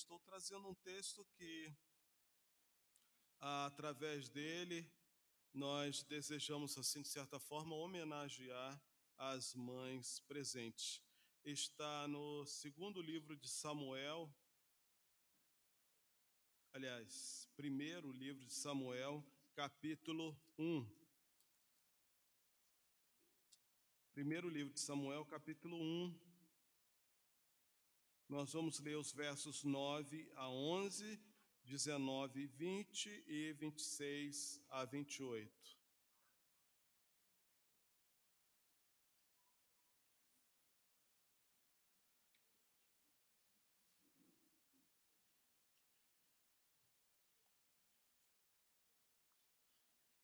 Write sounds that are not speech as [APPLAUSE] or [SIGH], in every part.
estou trazendo um texto que, através dele, nós desejamos, assim, de certa forma, homenagear as mães presentes. Está no segundo livro de Samuel, aliás, primeiro livro de Samuel, capítulo 1. Primeiro livro de Samuel, capítulo 1. Nós vamos ler os versos 9 a 11, 19 e 20 e 26 a 28.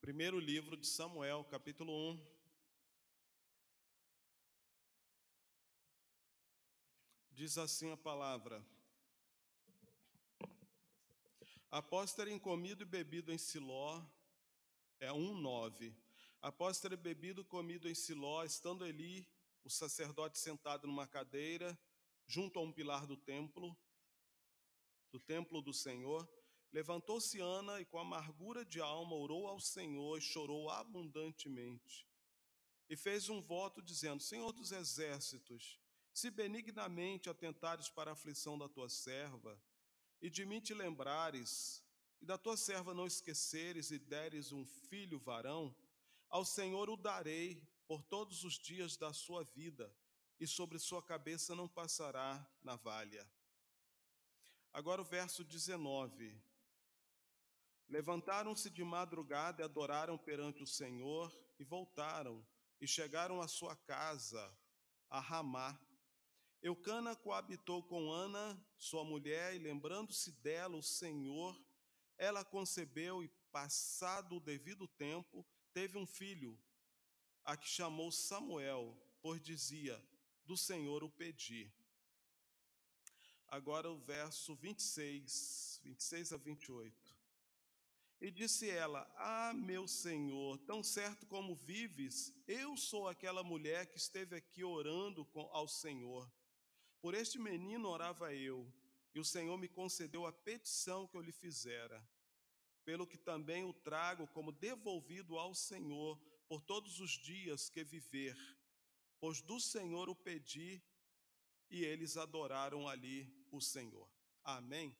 Primeiro livro de Samuel, capítulo 1. Diz assim a palavra: Após terem comido e bebido em Siló, é 1:9. Após terem bebido e comido em Siló, estando ali o sacerdote sentado numa cadeira, junto a um pilar do templo, do templo do Senhor, levantou-se Ana e com amargura de alma orou ao Senhor e chorou abundantemente. E fez um voto dizendo: Senhor dos exércitos, se benignamente atentares para a aflição da tua serva, e de mim te lembrares, e da tua serva não esqueceres e deres um filho varão, ao Senhor o darei por todos os dias da sua vida, e sobre sua cabeça não passará navalha. Agora o verso 19. Levantaram-se de madrugada e adoraram perante o Senhor, e voltaram, e chegaram à sua casa, a Ramá. Eucana coabitou com Ana, sua mulher, e lembrando-se dela, o Senhor, ela concebeu e, passado o devido tempo, teve um filho, a que chamou Samuel, pois dizia: Do Senhor o pedi. Agora o verso 26, 26 a 28. E disse ela: Ah, meu senhor, tão certo como vives, eu sou aquela mulher que esteve aqui orando ao Senhor. Por este menino orava eu, e o Senhor me concedeu a petição que eu lhe fizera. Pelo que também o trago como devolvido ao Senhor por todos os dias que viver, pois do Senhor o pedi, e eles adoraram ali o Senhor. Amém.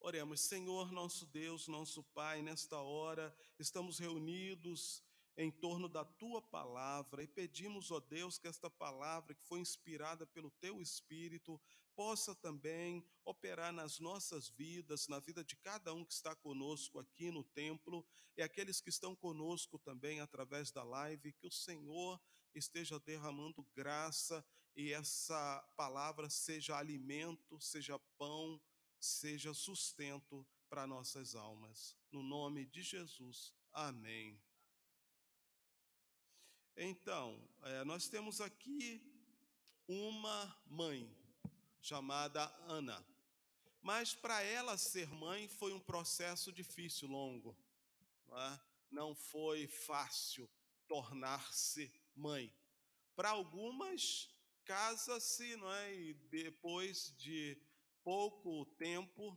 Oremos, Senhor, nosso Deus, nosso Pai, nesta hora estamos reunidos em torno da tua palavra e pedimos, ó Deus, que esta palavra que foi inspirada pelo teu Espírito possa também operar nas nossas vidas, na vida de cada um que está conosco aqui no templo e aqueles que estão conosco também através da live, que o Senhor esteja derramando graça e essa palavra seja alimento, seja pão, seja sustento para nossas almas. No nome de Jesus. Amém. Então, é, nós temos aqui uma mãe chamada Ana. Mas para ela ser mãe foi um processo difícil, longo. Não, é? não foi fácil tornar-se mãe. Para algumas, casa-se não é? e depois de pouco tempo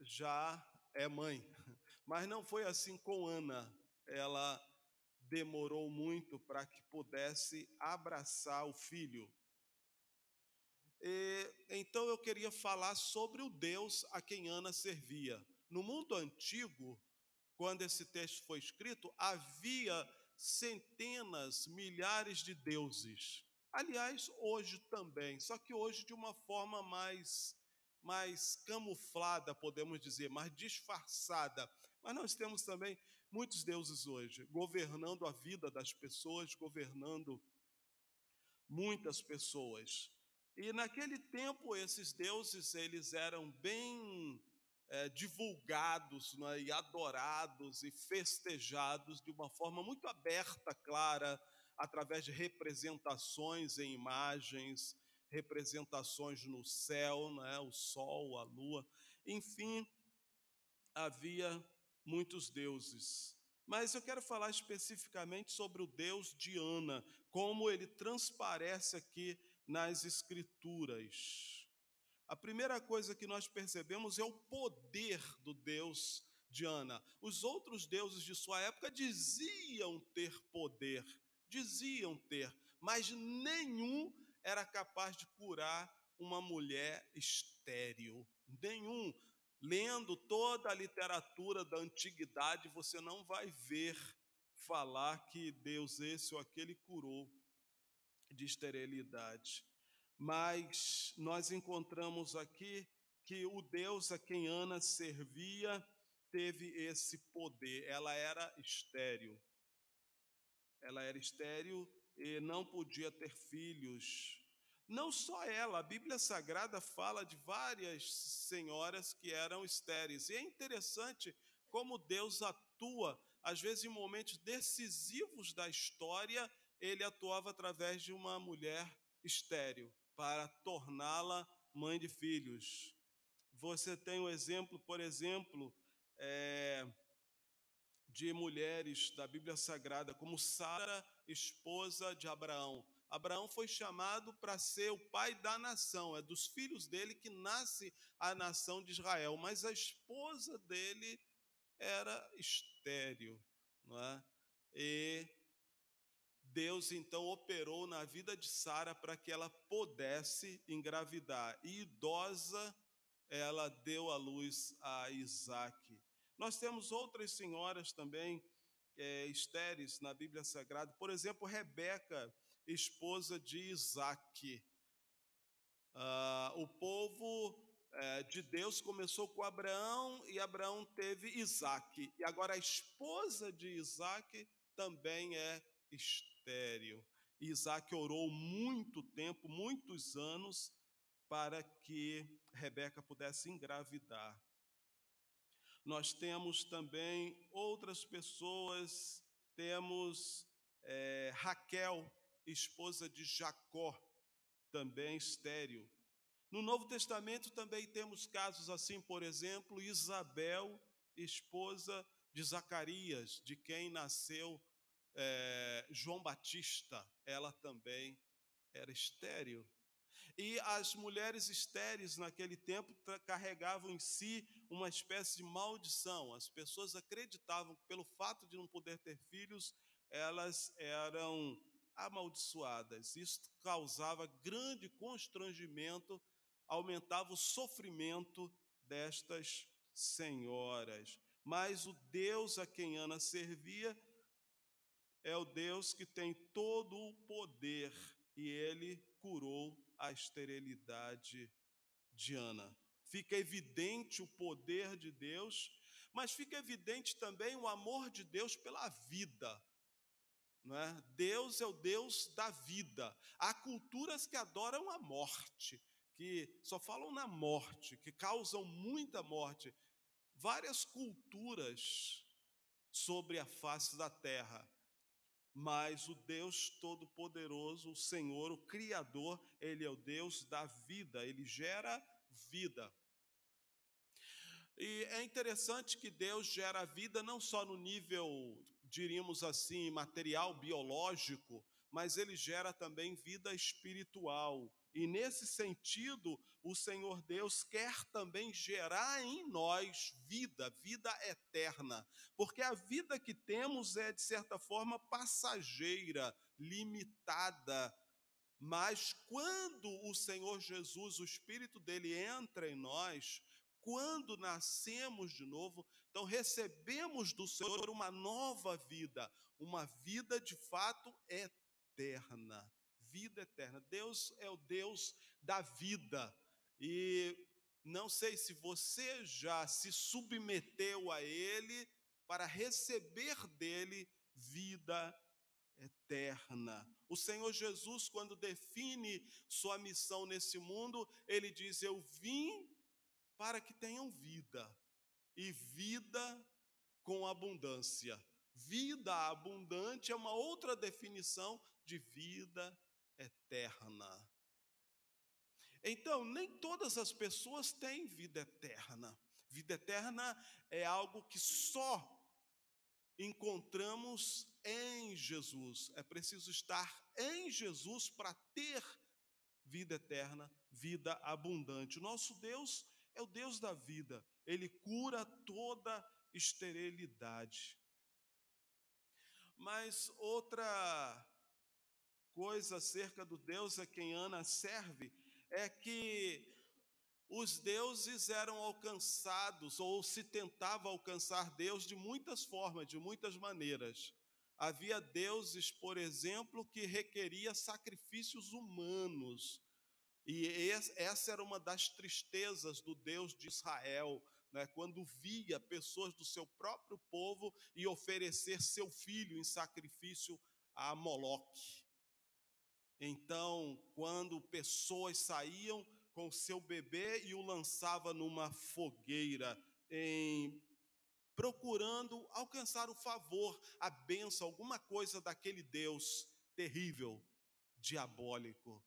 já é mãe. [LAUGHS] Mas não foi assim com Ana. Ela demorou muito para que pudesse abraçar o filho. E, então eu queria falar sobre o Deus a quem Ana servia. No mundo antigo, quando esse texto foi escrito, havia centenas, milhares de deuses. Aliás, hoje também, só que hoje de uma forma mais mais camuflada, podemos dizer, mais disfarçada. Mas nós temos também muitos deuses hoje, governando a vida das pessoas, governando muitas pessoas. E naquele tempo esses deuses eles eram bem é, divulgados né, e adorados e festejados de uma forma muito aberta, clara, através de representações em imagens, representações no céu, né, o sol, a lua, enfim, havia muitos deuses. Mas eu quero falar especificamente sobre o Deus de Ana, como ele transparece aqui nas Escrituras. a primeira coisa que nós percebemos é o poder do Deus de Ana. Os outros deuses de sua época diziam ter poder, diziam ter, mas nenhum era capaz de curar uma mulher estéril. Nenhum. Lendo toda a literatura da antiguidade, você não vai ver falar que Deus esse ou aquele curou de esterilidade. Mas nós encontramos aqui que o Deus a quem Ana servia teve esse poder. Ela era estéril. Ela era estéril não podia ter filhos. Não só ela, a Bíblia Sagrada fala de várias senhoras que eram estéreis. E é interessante como Deus atua, às vezes em momentos decisivos da história, ele atuava através de uma mulher estéril para torná-la mãe de filhos. Você tem o um exemplo, por exemplo, é, de mulheres da Bíblia Sagrada, como Sara, esposa de Abraão. Abraão foi chamado para ser o pai da nação, é dos filhos dele que nasce a nação de Israel, mas a esposa dele era estéril, não é? E Deus então operou na vida de Sara para que ela pudesse engravidar. E idosa, ela deu à luz a Isaac. Nós temos outras senhoras também é, estéreis na Bíblia Sagrada, por exemplo, Rebeca, esposa de Isaac. Ah, o povo é, de Deus começou com Abraão e Abraão teve Isaac. E agora a esposa de Isaac também é estéril. Isaac orou muito tempo, muitos anos, para que Rebeca pudesse engravidar. Nós temos também outras pessoas, temos é, Raquel, esposa de Jacó, também estéril. No Novo Testamento também temos casos assim, por exemplo, Isabel, esposa de Zacarias, de quem nasceu é, João Batista, ela também era estéril. E as mulheres estéreis naquele tempo carregavam em si uma espécie de maldição. As pessoas acreditavam que, pelo fato de não poder ter filhos, elas eram amaldiçoadas. Isso causava grande constrangimento, aumentava o sofrimento destas senhoras. Mas o Deus a quem Ana servia é o Deus que tem todo o poder e ele curou a esterilidade de Ana. Fica evidente o poder de Deus, mas fica evidente também o amor de Deus pela vida. Não é? Deus é o Deus da vida. Há culturas que adoram a morte, que só falam na morte, que causam muita morte. Várias culturas sobre a face da terra mas o Deus Todo-Poderoso, o Senhor, o Criador, Ele é o Deus da vida, Ele gera vida. E é interessante que Deus gera vida não só no nível, diríamos assim, material, biológico, mas Ele gera também vida espiritual. E nesse sentido, o Senhor Deus quer também gerar em nós vida, vida eterna, porque a vida que temos é, de certa forma, passageira, limitada. Mas quando o Senhor Jesus, o Espírito dele entra em nós, quando nascemos de novo, então recebemos do Senhor uma nova vida, uma vida de fato eterna vida eterna. Deus é o Deus da vida. E não sei se você já se submeteu a Ele para receber dele vida eterna. O Senhor Jesus, quando define sua missão nesse mundo, ele diz: Eu vim para que tenham vida, e vida com abundância. Vida abundante é uma outra definição de vida eterna. Então, nem todas as pessoas têm vida eterna. Vida eterna é algo que só encontramos em Jesus. É preciso estar em Jesus para ter vida eterna, vida abundante. Nosso Deus é o Deus da vida, ele cura toda esterilidade. Mas outra coisa acerca do Deus a quem Ana serve é que os deuses eram alcançados ou se tentava alcançar Deus de muitas formas, de muitas maneiras. Havia deuses, por exemplo, que requeria sacrifícios humanos. E essa era uma das tristezas do Deus de Israel, né, quando via pessoas do seu próprio povo e oferecer seu filho em sacrifício a Moloque. Então, quando pessoas saíam com seu bebê e o lançava numa fogueira, em, procurando alcançar o favor, a benção, alguma coisa daquele Deus terrível, diabólico.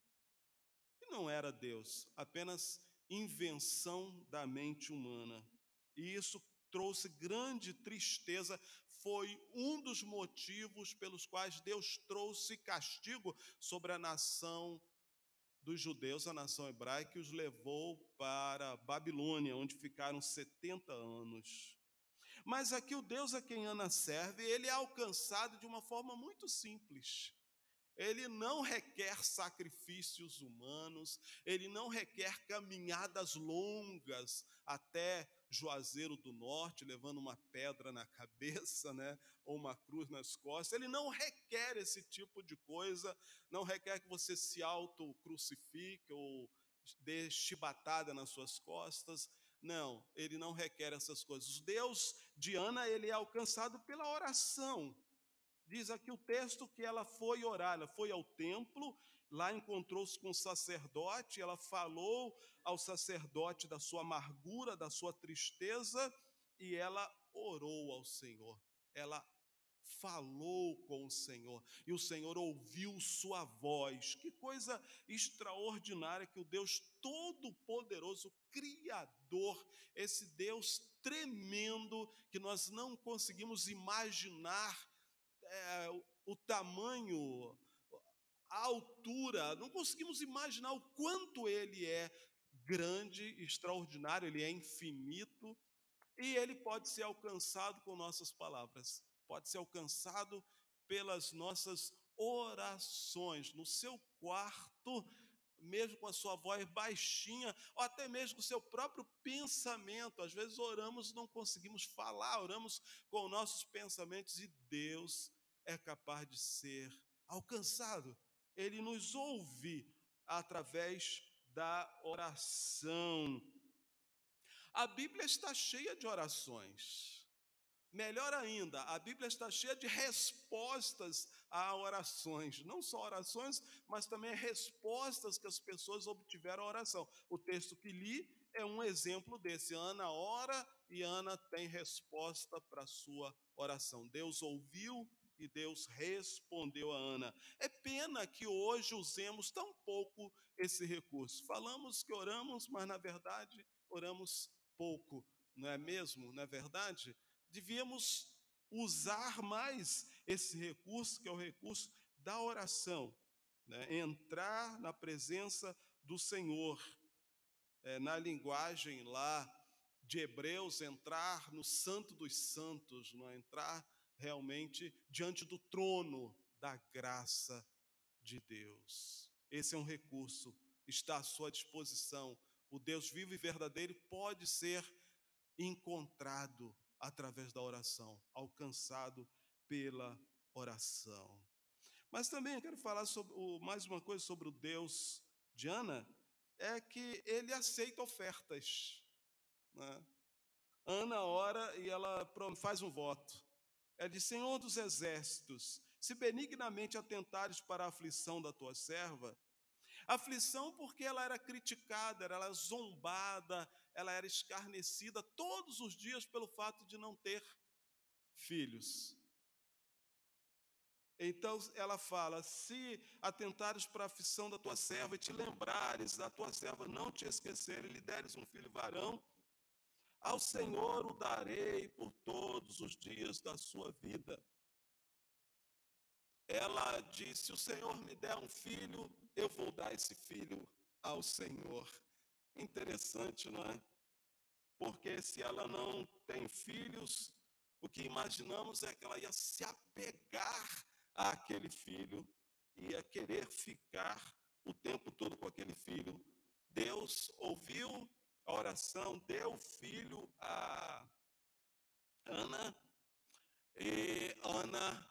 E não era Deus, apenas invenção da mente humana. E isso trouxe grande tristeza, foi um dos motivos pelos quais Deus trouxe castigo sobre a nação dos judeus, a nação hebraica, e os levou para Babilônia, onde ficaram 70 anos. Mas aqui o Deus a quem Ana serve, ele é alcançado de uma forma muito simples. Ele não requer sacrifícios humanos, ele não requer caminhadas longas até Juazeiro do Norte, levando uma pedra na cabeça, né, ou uma cruz nas costas. Ele não requer esse tipo de coisa, não requer que você se auto-crucifique ou dê chibatada nas suas costas. Não, ele não requer essas coisas. Deus de Ana, ele é alcançado pela oração. Diz aqui o texto que ela foi orar, ela foi ao templo, lá encontrou-se com o sacerdote, ela falou ao sacerdote da sua amargura, da sua tristeza, e ela orou ao Senhor. Ela falou com o Senhor e o Senhor ouviu sua voz. Que coisa extraordinária que o Deus Todo-Poderoso, Criador, esse Deus tremendo que nós não conseguimos imaginar é, o tamanho, altura, não conseguimos imaginar o quanto ele é grande, extraordinário, ele é infinito e ele pode ser alcançado com nossas palavras, pode ser alcançado pelas nossas orações, no seu quarto, mesmo com a sua voz baixinha, ou até mesmo com o seu próprio pensamento. Às vezes oramos e não conseguimos falar, oramos com nossos pensamentos e Deus é capaz de ser alcançado. Ele nos ouve através da oração. A Bíblia está cheia de orações. Melhor ainda, a Bíblia está cheia de respostas a orações, não só orações, mas também respostas que as pessoas obtiveram à oração. O texto que li é um exemplo desse. Ana ora e Ana tem resposta para a sua oração. Deus ouviu e Deus respondeu a Ana. É pena que hoje usemos tão pouco esse recurso. Falamos que oramos, mas na verdade oramos pouco, não é mesmo? Não é verdade? Devíamos usar mais esse recurso, que é o recurso da oração, né? entrar na presença do Senhor, é, na linguagem lá de Hebreus, entrar no Santo dos Santos, não é? entrar realmente diante do trono da graça de Deus. Esse é um recurso, está à sua disposição. O Deus vivo e verdadeiro pode ser encontrado através da oração, alcançado pela oração. Mas também eu quero falar sobre, mais uma coisa sobre o Deus de Ana, é que ele aceita ofertas. Né? Ana ora e ela faz um voto. Ela diz: Senhor dos exércitos, se benignamente atentares para a aflição da tua serva, aflição porque ela era criticada, ela era zombada, ela era escarnecida todos os dias pelo fato de não ter filhos. Então ela fala: se atentares para a aflição da tua serva e te lembrares da tua serva, não te esquecer e lhe deres um filho varão, ao Senhor o darei por todos os dias da sua vida. Ela disse: O Senhor me der um filho, eu vou dar esse filho ao Senhor. Interessante, não é? Porque se ela não tem filhos, o que imaginamos é que ela ia se apegar àquele filho, ia querer ficar o tempo todo com aquele filho. Deus ouviu oração, deu filho a Ana, e Ana,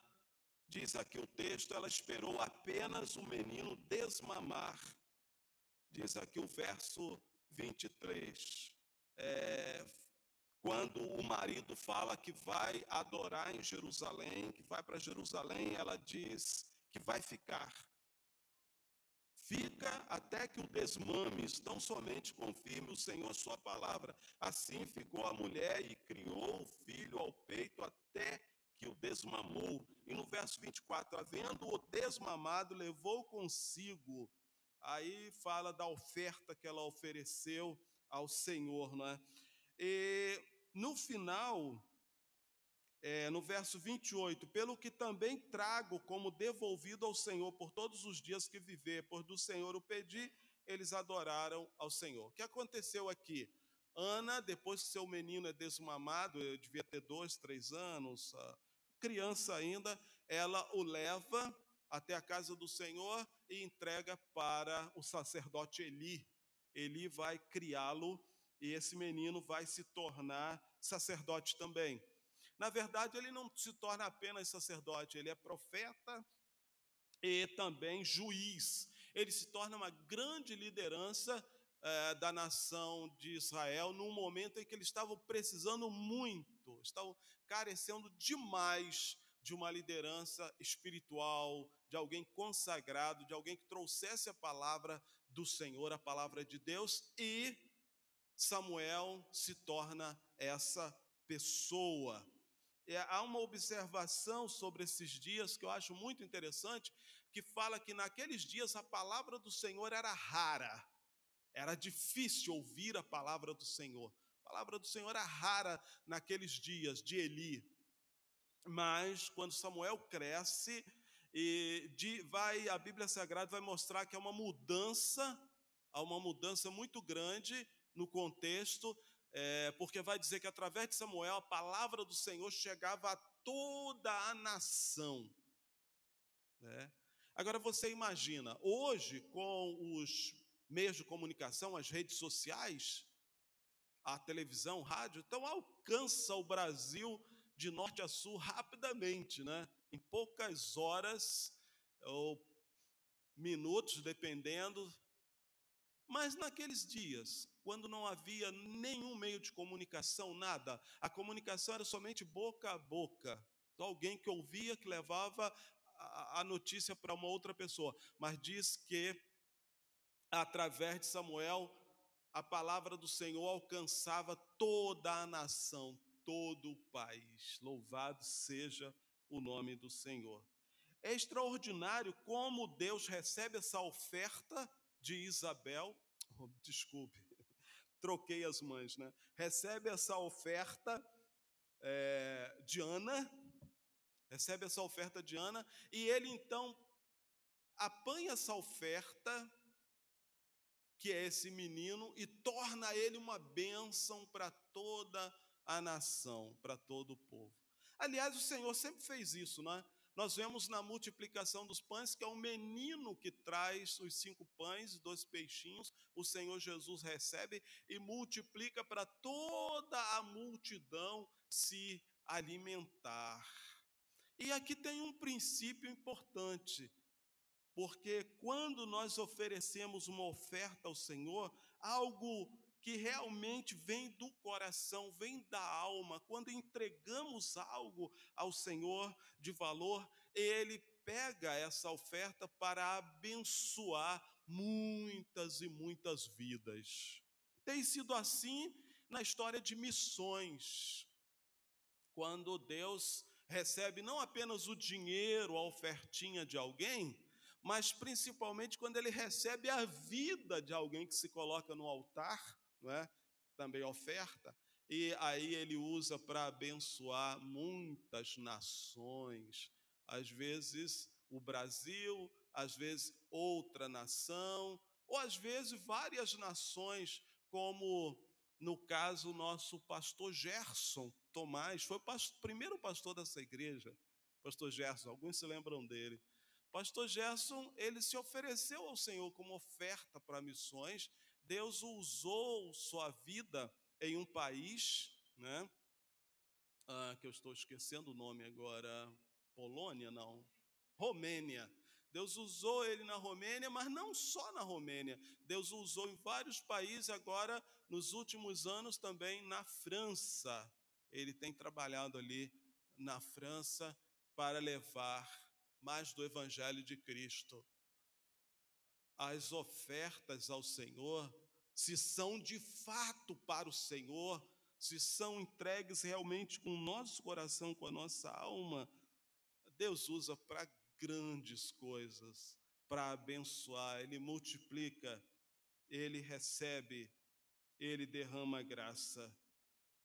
diz aqui o texto, ela esperou apenas o menino desmamar. Diz aqui o verso 23. É, quando o marido fala que vai adorar em Jerusalém, que vai para Jerusalém, ela diz que vai ficar. Fica até que o desmames, tão somente confirme o Senhor sua palavra. Assim ficou a mulher e criou o filho ao peito até que o desmamou. E no verso 24, havendo-o desmamado, levou consigo. Aí fala da oferta que ela ofereceu ao Senhor, não é? E no final, é, no verso 28, pelo que também trago como devolvido ao Senhor por todos os dias que viver, por do Senhor o pedi, eles adoraram ao Senhor. O que aconteceu aqui? Ana, depois que seu menino é desmamado, eu devia ter dois, três anos, criança ainda, ela o leva até a casa do Senhor e entrega para o sacerdote Eli. Eli vai criá-lo e esse menino vai se tornar sacerdote também. Na verdade, ele não se torna apenas sacerdote, ele é profeta e também juiz. Ele se torna uma grande liderança eh, da nação de Israel num momento em que eles estavam precisando muito, estavam carecendo demais de uma liderança espiritual, de alguém consagrado, de alguém que trouxesse a palavra do Senhor, a palavra de Deus, e Samuel se torna essa pessoa. É, há uma observação sobre esses dias que eu acho muito interessante, que fala que naqueles dias a palavra do Senhor era rara, era difícil ouvir a palavra do Senhor. A palavra do Senhor era rara naqueles dias de Eli. Mas quando Samuel cresce, e de, vai a Bíblia Sagrada vai mostrar que é uma mudança, há uma mudança muito grande no contexto, é, porque vai dizer que através de Samuel a palavra do Senhor chegava a toda a nação. Né? Agora você imagina, hoje com os meios de comunicação, as redes sociais, a televisão, rádio, então alcança o Brasil de norte a sul rapidamente, né? Em poucas horas ou minutos, dependendo. Mas naqueles dias, quando não havia nenhum meio de comunicação, nada, a comunicação era somente boca a boca. Então, alguém que ouvia, que levava a notícia para uma outra pessoa. Mas diz que, através de Samuel, a palavra do Senhor alcançava toda a nação, todo o país. Louvado seja o nome do Senhor. É extraordinário como Deus recebe essa oferta de Isabel. Oh, desculpe, troquei as mães, né? Recebe essa oferta é, de Ana, recebe essa oferta de Ana, e ele então apanha essa oferta, que é esse menino, e torna ele uma bênção para toda a nação, para todo o povo. Aliás, o Senhor sempre fez isso, não é? Nós vemos na multiplicação dos pães que é um menino que traz os cinco pães e dois peixinhos, o Senhor Jesus recebe e multiplica para toda a multidão se alimentar. E aqui tem um princípio importante, porque quando nós oferecemos uma oferta ao Senhor, algo que realmente vem do coração, vem da alma. Quando entregamos algo ao Senhor de valor, Ele pega essa oferta para abençoar muitas e muitas vidas. Tem sido assim na história de missões. Quando Deus recebe não apenas o dinheiro, a ofertinha de alguém, mas principalmente quando ele recebe a vida de alguém que se coloca no altar não é? também oferta, e aí ele usa para abençoar muitas nações, às vezes o Brasil, às vezes outra nação, ou às vezes várias nações, como no caso o nosso pastor Gerson Tomás, foi o pastor, primeiro pastor dessa igreja, pastor Gerson, alguns se lembram dele. Pastor Gerson, ele se ofereceu ao Senhor como oferta para missões. Deus usou sua vida em um país, né? Ah, que eu estou esquecendo o nome agora, Polônia, não, Romênia. Deus usou ele na Romênia, mas não só na Romênia. Deus usou em vários países, agora, nos últimos anos, também na França. Ele tem trabalhado ali na França para levar mais do Evangelho de Cristo. As ofertas ao Senhor, se são de fato para o Senhor, se são entregues realmente com o nosso coração, com a nossa alma, Deus usa para grandes coisas para abençoar, Ele multiplica, Ele recebe, Ele derrama graça.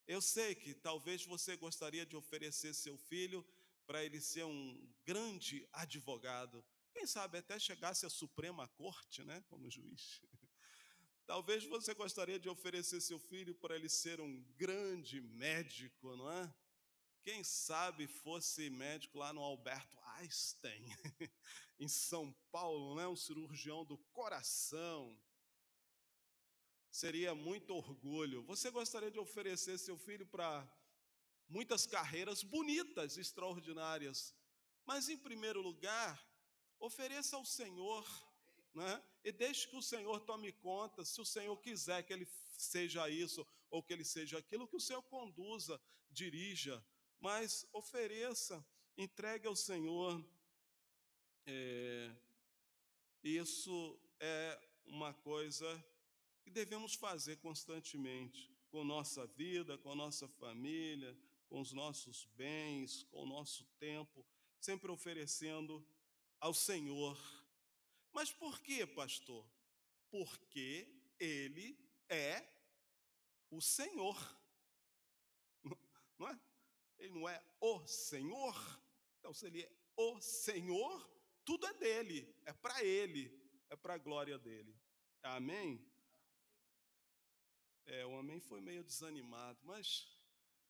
Eu sei que talvez você gostaria de oferecer seu filho para ele ser um grande advogado, quem sabe até chegasse à Suprema Corte, né, como juiz. [LAUGHS] Talvez você gostaria de oferecer seu filho para ele ser um grande médico, não é? Quem sabe fosse médico lá no Alberto Einstein, [LAUGHS] em São Paulo, né? um cirurgião do coração. Seria muito orgulho. Você gostaria de oferecer seu filho para muitas carreiras bonitas, extraordinárias, mas em primeiro lugar, ofereça ao Senhor, né? e deixe que o Senhor tome conta, se o Senhor quiser que ele seja isso ou que ele seja aquilo, que o Senhor conduza, dirija mas ofereça, entregue ao Senhor. É, isso é uma coisa que devemos fazer constantemente com nossa vida, com nossa família, com os nossos bens, com o nosso tempo, sempre oferecendo ao Senhor. Mas por que, pastor? Porque Ele é o Senhor. Não é? Ele não é o Senhor. Então, se ele é o Senhor, tudo é dele, é para ele, é para a glória dele. Amém? É, o amém foi meio desanimado, mas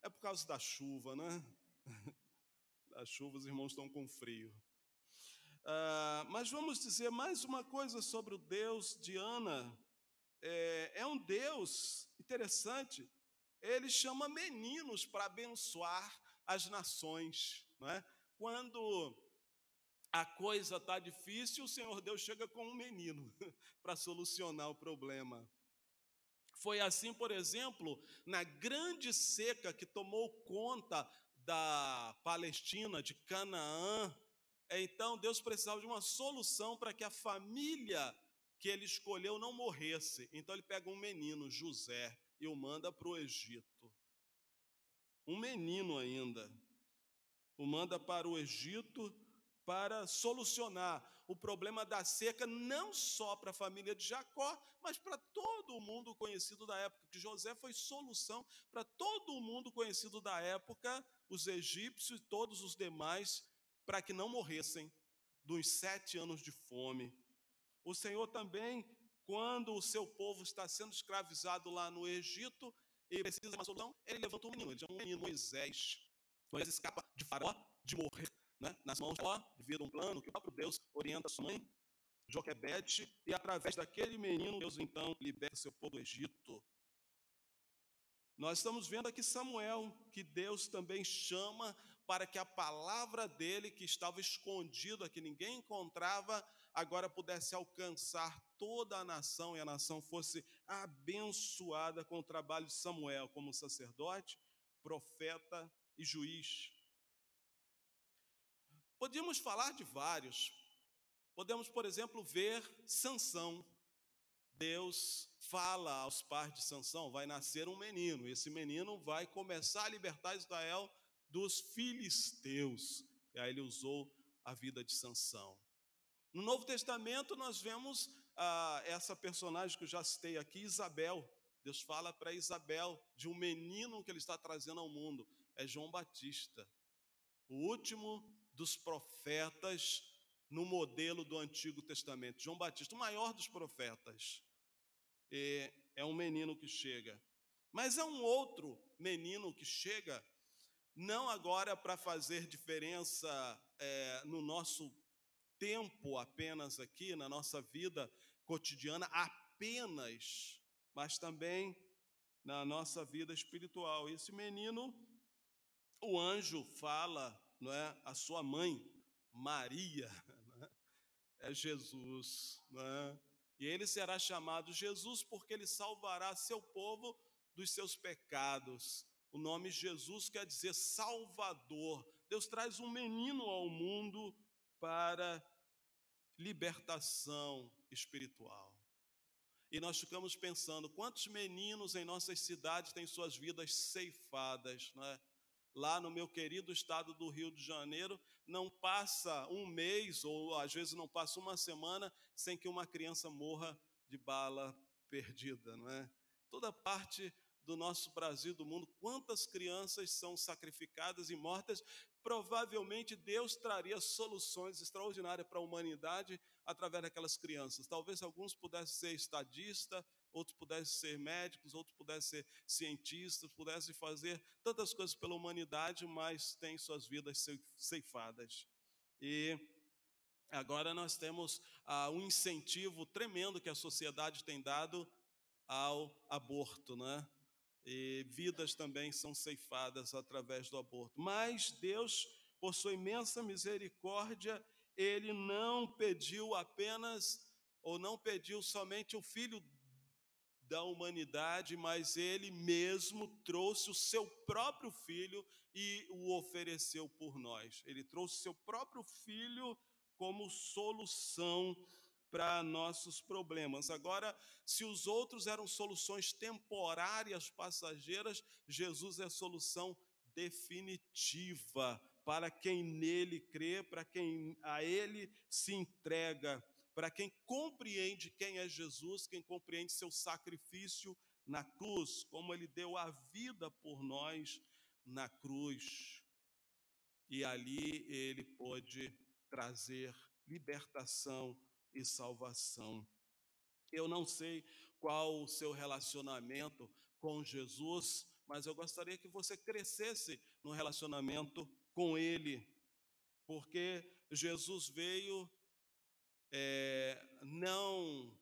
é por causa da chuva, né? [LAUGHS] Da chuva, os irmãos estão com frio. Ah, mas vamos dizer mais uma coisa sobre o Deus de Ana. É, é um Deus interessante ele chama meninos para abençoar as nações. Não é? Quando a coisa está difícil, o Senhor Deus chega com um menino [LAUGHS] para solucionar o problema. Foi assim, por exemplo, na grande seca que tomou conta da Palestina, de Canaã. Então, Deus precisava de uma solução para que a família que ele escolheu não morresse. Então, ele pega um menino, José, e o manda para o Egito. Um menino ainda. O manda para o Egito para solucionar o problema da seca, não só para a família de Jacó, mas para todo o mundo conhecido da época, que José foi solução para todo o mundo conhecido da época, os egípcios e todos os demais, para que não morressem dos sete anos de fome. O Senhor também quando o seu povo está sendo escravizado lá no Egito e precisa de uma solução, ele levanta um menino, ele chama um menino Moisés. Moisés escapa de Faraó, de morrer né, nas mãos de Faraó, devido a um plano que o próprio Deus orienta a sua mãe, Joquebede, e através daquele menino, Deus então liberta seu povo do Egito. Nós estamos vendo aqui Samuel, que Deus também chama para que a palavra dele, que estava escondida, que ninguém encontrava, agora pudesse alcançar toda a nação e a nação fosse abençoada com o trabalho de Samuel como sacerdote, profeta e juiz. Podíamos falar de vários. Podemos, por exemplo, ver Sansão. Deus fala aos pais de Sansão, vai nascer um menino. Esse menino vai começar a libertar Israel dos filisteus. E aí ele usou a vida de Sansão. No Novo Testamento nós vemos ah, essa personagem que eu já citei aqui, Isabel. Deus fala para Isabel de um menino que ele está trazendo ao mundo. É João Batista, o último dos profetas no modelo do Antigo Testamento. João Batista, o maior dos profetas, é, é um menino que chega. Mas é um outro menino que chega, não agora para fazer diferença é, no nosso tempo apenas aqui, na nossa vida cotidiana apenas, mas também na nossa vida espiritual. Esse menino, o anjo fala, não é, a sua mãe, Maria, [LAUGHS] é? é Jesus, é? E ele será chamado Jesus porque ele salvará seu povo dos seus pecados. O nome Jesus quer dizer Salvador. Deus traz um menino ao mundo para libertação espiritual. E nós ficamos pensando quantos meninos em nossas cidades têm suas vidas ceifadas, não é? Lá no meu querido estado do Rio de Janeiro, não passa um mês, ou às vezes não passa uma semana, sem que uma criança morra de bala perdida, não é? Toda parte do nosso Brasil, do mundo, quantas crianças são sacrificadas e mortas. Provavelmente Deus traria soluções extraordinárias para a humanidade através daquelas crianças. Talvez alguns pudessem ser estadistas, outros pudessem ser médicos, outros pudessem ser cientistas, pudessem fazer tantas coisas pela humanidade, mas têm suas vidas ceifadas. E agora nós temos ah, um incentivo tremendo que a sociedade tem dado ao aborto, né? E vidas também são ceifadas através do aborto. Mas Deus, por sua imensa misericórdia, ele não pediu apenas, ou não pediu somente o filho da humanidade, mas ele mesmo trouxe o seu próprio filho e o ofereceu por nós. Ele trouxe seu próprio filho como solução para nossos problemas. Agora, se os outros eram soluções temporárias, passageiras, Jesus é a solução definitiva para quem nele crê, para quem a ele se entrega, para quem compreende quem é Jesus, quem compreende seu sacrifício na cruz, como ele deu a vida por nós na cruz. E ali ele pôde trazer libertação e salvação. Eu não sei qual o seu relacionamento com Jesus, mas eu gostaria que você crescesse no relacionamento com Ele, porque Jesus veio é, não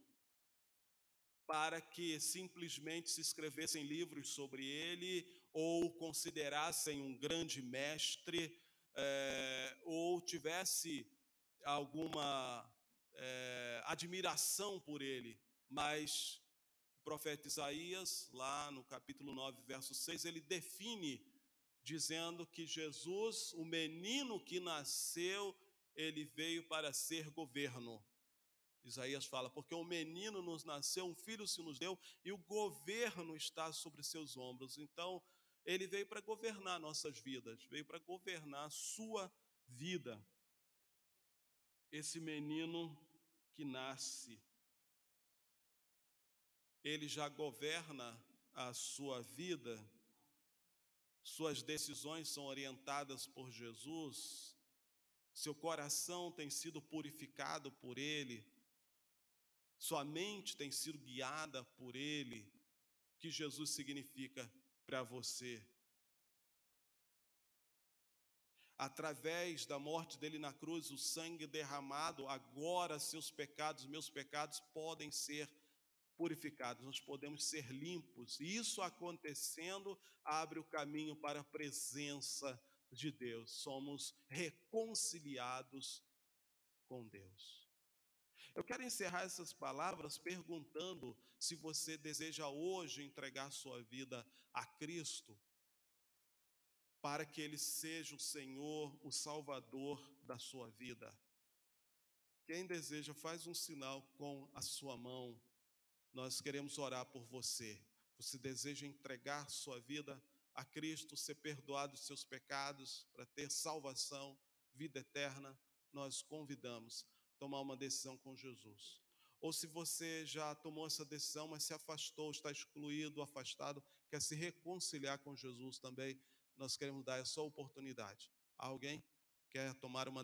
para que simplesmente se escrevessem livros sobre Ele ou considerassem um grande mestre é, ou tivesse alguma é, admiração por ele, mas o profeta Isaías, lá no capítulo 9, verso 6, ele define dizendo que Jesus, o menino que nasceu, ele veio para ser governo. Isaías fala, porque o menino nos nasceu, um filho se nos deu, e o governo está sobre seus ombros. Então, ele veio para governar nossas vidas, veio para governar a sua vida esse menino que nasce, ele já governa a sua vida, suas decisões são orientadas por Jesus, seu coração tem sido purificado por Ele, sua mente tem sido guiada por Ele. O que Jesus significa para você? Através da morte dele na cruz, o sangue derramado, agora seus pecados, meus pecados podem ser purificados, nós podemos ser limpos. E isso acontecendo abre o caminho para a presença de Deus. Somos reconciliados com Deus. Eu quero encerrar essas palavras perguntando se você deseja hoje entregar sua vida a Cristo para que Ele seja o Senhor, o Salvador da sua vida. Quem deseja, faz um sinal com a sua mão. Nós queremos orar por você. Você deseja entregar sua vida a Cristo, ser perdoado dos seus pecados, para ter salvação, vida eterna, nós convidamos a tomar uma decisão com Jesus. Ou se você já tomou essa decisão, mas se afastou, está excluído, afastado, quer se reconciliar com Jesus também, nós queremos dar essa oportunidade. Alguém quer tomar uma